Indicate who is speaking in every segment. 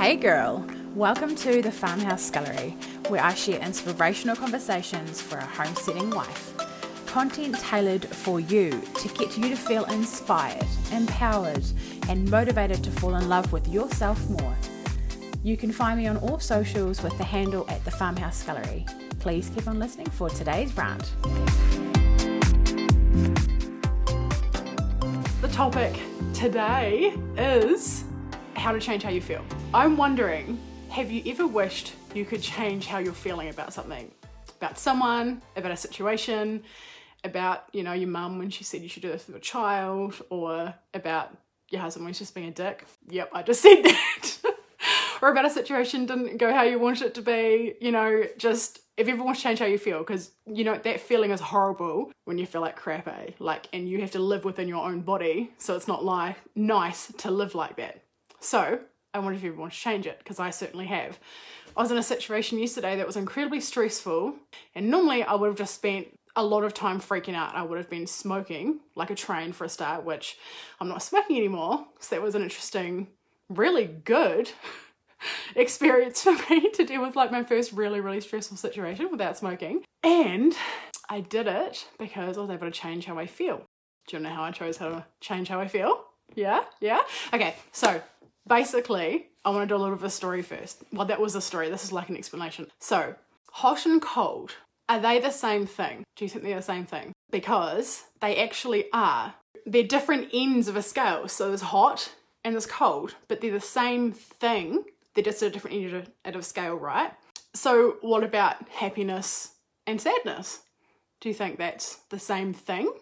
Speaker 1: Hey girl, welcome to the Farmhouse Scullery, where I share inspirational conversations for a homesteading wife. Content tailored for you to get you to feel inspired, empowered, and motivated to fall in love with yourself more. You can find me on all socials with the handle at the Farmhouse Scullery. Please keep on listening for today's rant.
Speaker 2: The topic today is how to change how you feel. I'm wondering, have you ever wished you could change how you're feeling about something? About someone, about a situation, about, you know, your mum when she said you should do this with a child, or about your husband when he's just being a dick. Yep, I just said that. or about a situation didn't go how you wanted it to be, you know, just if you ever want to change how you feel, because you know that feeling is horrible when you feel like crap, eh? Like, and you have to live within your own body, so it's not like nice to live like that. So I wonder if you want to change it, because I certainly have. I was in a situation yesterday that was incredibly stressful, and normally I would have just spent a lot of time freaking out. I would have been smoking like a train for a start, which I'm not smoking anymore. So that was an interesting, really good experience for me to deal with like my first really, really stressful situation without smoking. And I did it because I was able to change how I feel. Do you know how I chose how to change how I feel? Yeah? Yeah? Okay, so basically, I want to do a little bit of a story first. Well, that was a story. This is like an explanation. So, hot and cold, are they the same thing? Do you think they're the same thing? Because they actually are. They're different ends of a scale. So there's hot and there's cold, but they're the same thing. They're just a different end of, of scale, right? So, what about happiness and sadness? Do you think that's the same thing?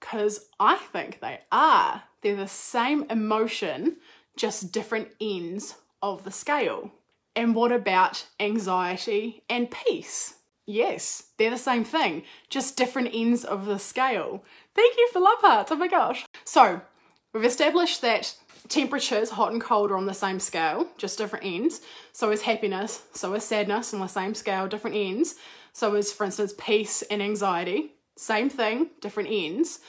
Speaker 2: Because I think they are. They're the same emotion, just different ends of the scale. And what about anxiety and peace? Yes, they're the same thing, just different ends of the scale. Thank you for love hearts, oh my gosh. So, we've established that temperatures, hot and cold, are on the same scale, just different ends. So is happiness, so is sadness on the same scale, different ends. So is, for instance, peace and anxiety, same thing, different ends.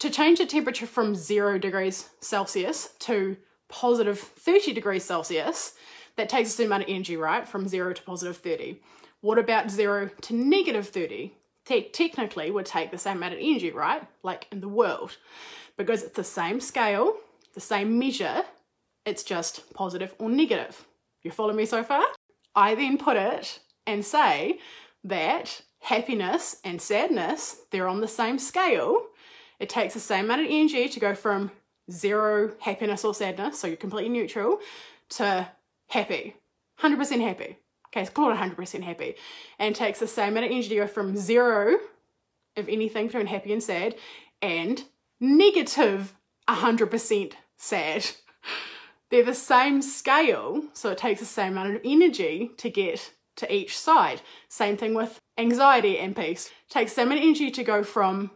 Speaker 2: To change the temperature from zero degrees Celsius to positive 30 degrees Celsius, that takes a certain amount of energy, right? From zero to positive 30. What about zero to negative 30? Te- technically would take the same amount of energy, right? Like in the world. Because it's the same scale, the same measure, it's just positive or negative. You follow me so far? I then put it and say that happiness and sadness, they're on the same scale. It takes the same amount of energy to go from zero happiness or sadness, so you're completely neutral, to happy, 100% happy. Okay, let's call it 100% happy. And takes the same amount of energy to go from zero of anything between happy and sad and negative 100% sad. They're the same scale, so it takes the same amount of energy to get to each side. Same thing with anxiety and peace. It takes the same amount of energy to go from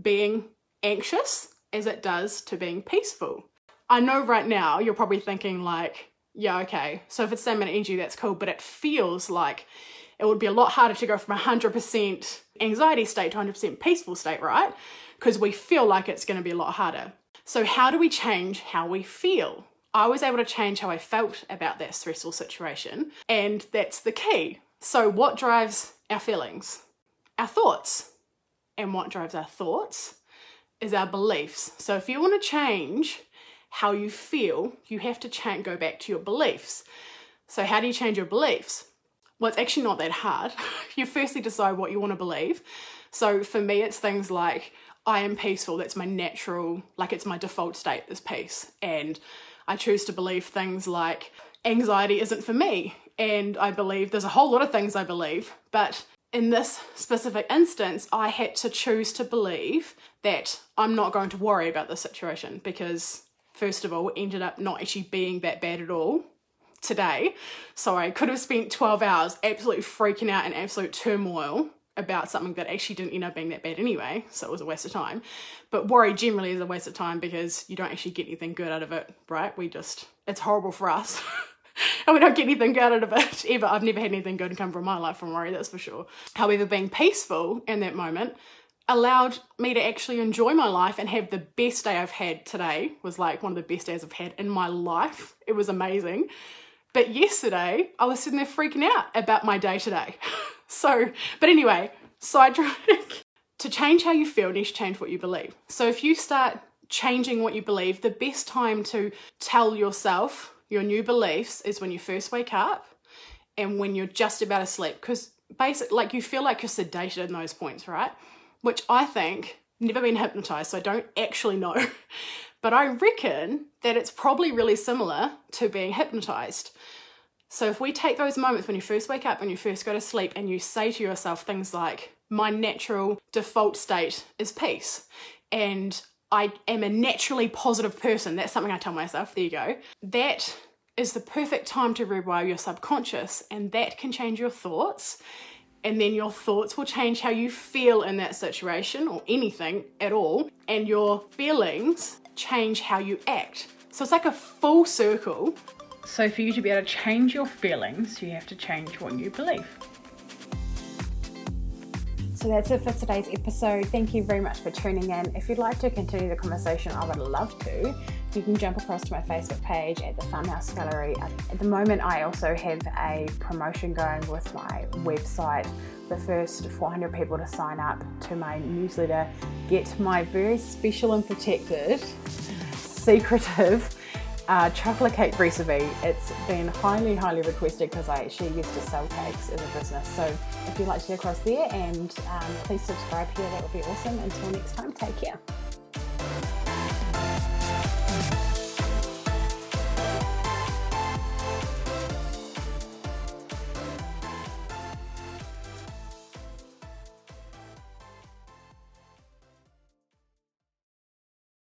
Speaker 2: being anxious as it does to being peaceful. I know right now you're probably thinking like, yeah, okay, so if it's of energy, that's cool, but it feels like it would be a lot harder to go from 100% anxiety state to 100% peaceful state, right? Because we feel like it's going to be a lot harder. So, how do we change how we feel? I was able to change how I felt about that stressful situation, and that's the key. So, what drives our feelings? Our thoughts. And what drives our thoughts is our beliefs. So, if you want to change how you feel, you have to change, go back to your beliefs. So, how do you change your beliefs? Well, it's actually not that hard. you firstly decide what you want to believe. So, for me, it's things like I am peaceful. That's my natural, like it's my default state is peace. And I choose to believe things like anxiety isn't for me. And I believe there's a whole lot of things I believe, but in this specific instance, I had to choose to believe that I'm not going to worry about the situation because, first of all, it ended up not actually being that bad at all today. So I could have spent 12 hours absolutely freaking out in absolute turmoil about something that actually didn't end up being that bad anyway, so it was a waste of time. But worry generally is a waste of time because you don't actually get anything good out of it, right? We just, it's horrible for us. and we don't get anything good out of it ever. I've never had anything good come from my life from worry, that's for sure. However, being peaceful in that moment allowed me to actually enjoy my life and have the best day I've had today was like one of the best days I've had in my life. It was amazing But yesterday, I was sitting there freaking out about my day today. so, but anyway, sidetrack. to change how you feel, you to change what you believe. So if you start changing what you believe, the best time to tell yourself your new beliefs is when you first wake up and when you're just about to sleep. Because basically, like you feel like you're sedated in those points, right? Which I think, never been hypnotized, so I don't actually know. but I reckon that it's probably really similar to being hypnotized. So if we take those moments when you first wake up and you first go to sleep and you say to yourself things like, my natural default state is peace. And I am a naturally positive person. That's something I tell myself. There you go. That is the perfect time to rewire your subconscious, and that can change your thoughts. And then your thoughts will change how you feel in that situation or anything at all. And your feelings change how you act. So it's like a full circle.
Speaker 1: So, for you to be able to change your feelings, you have to change what you believe. So that's it for today's episode. Thank you very much for tuning in. If you'd like to continue the conversation, I would love to. You can jump across to my Facebook page at the Farmhouse Scullery. At the moment, I also have a promotion going with my website. The first 400 people to sign up to my newsletter get my very special and protected, secretive uh, chocolate cake recipe. It's been highly, highly requested because I actually used to sell cakes as a business. So if you'd like to get across there and um, please subscribe here, that would be awesome. Until next time, take care.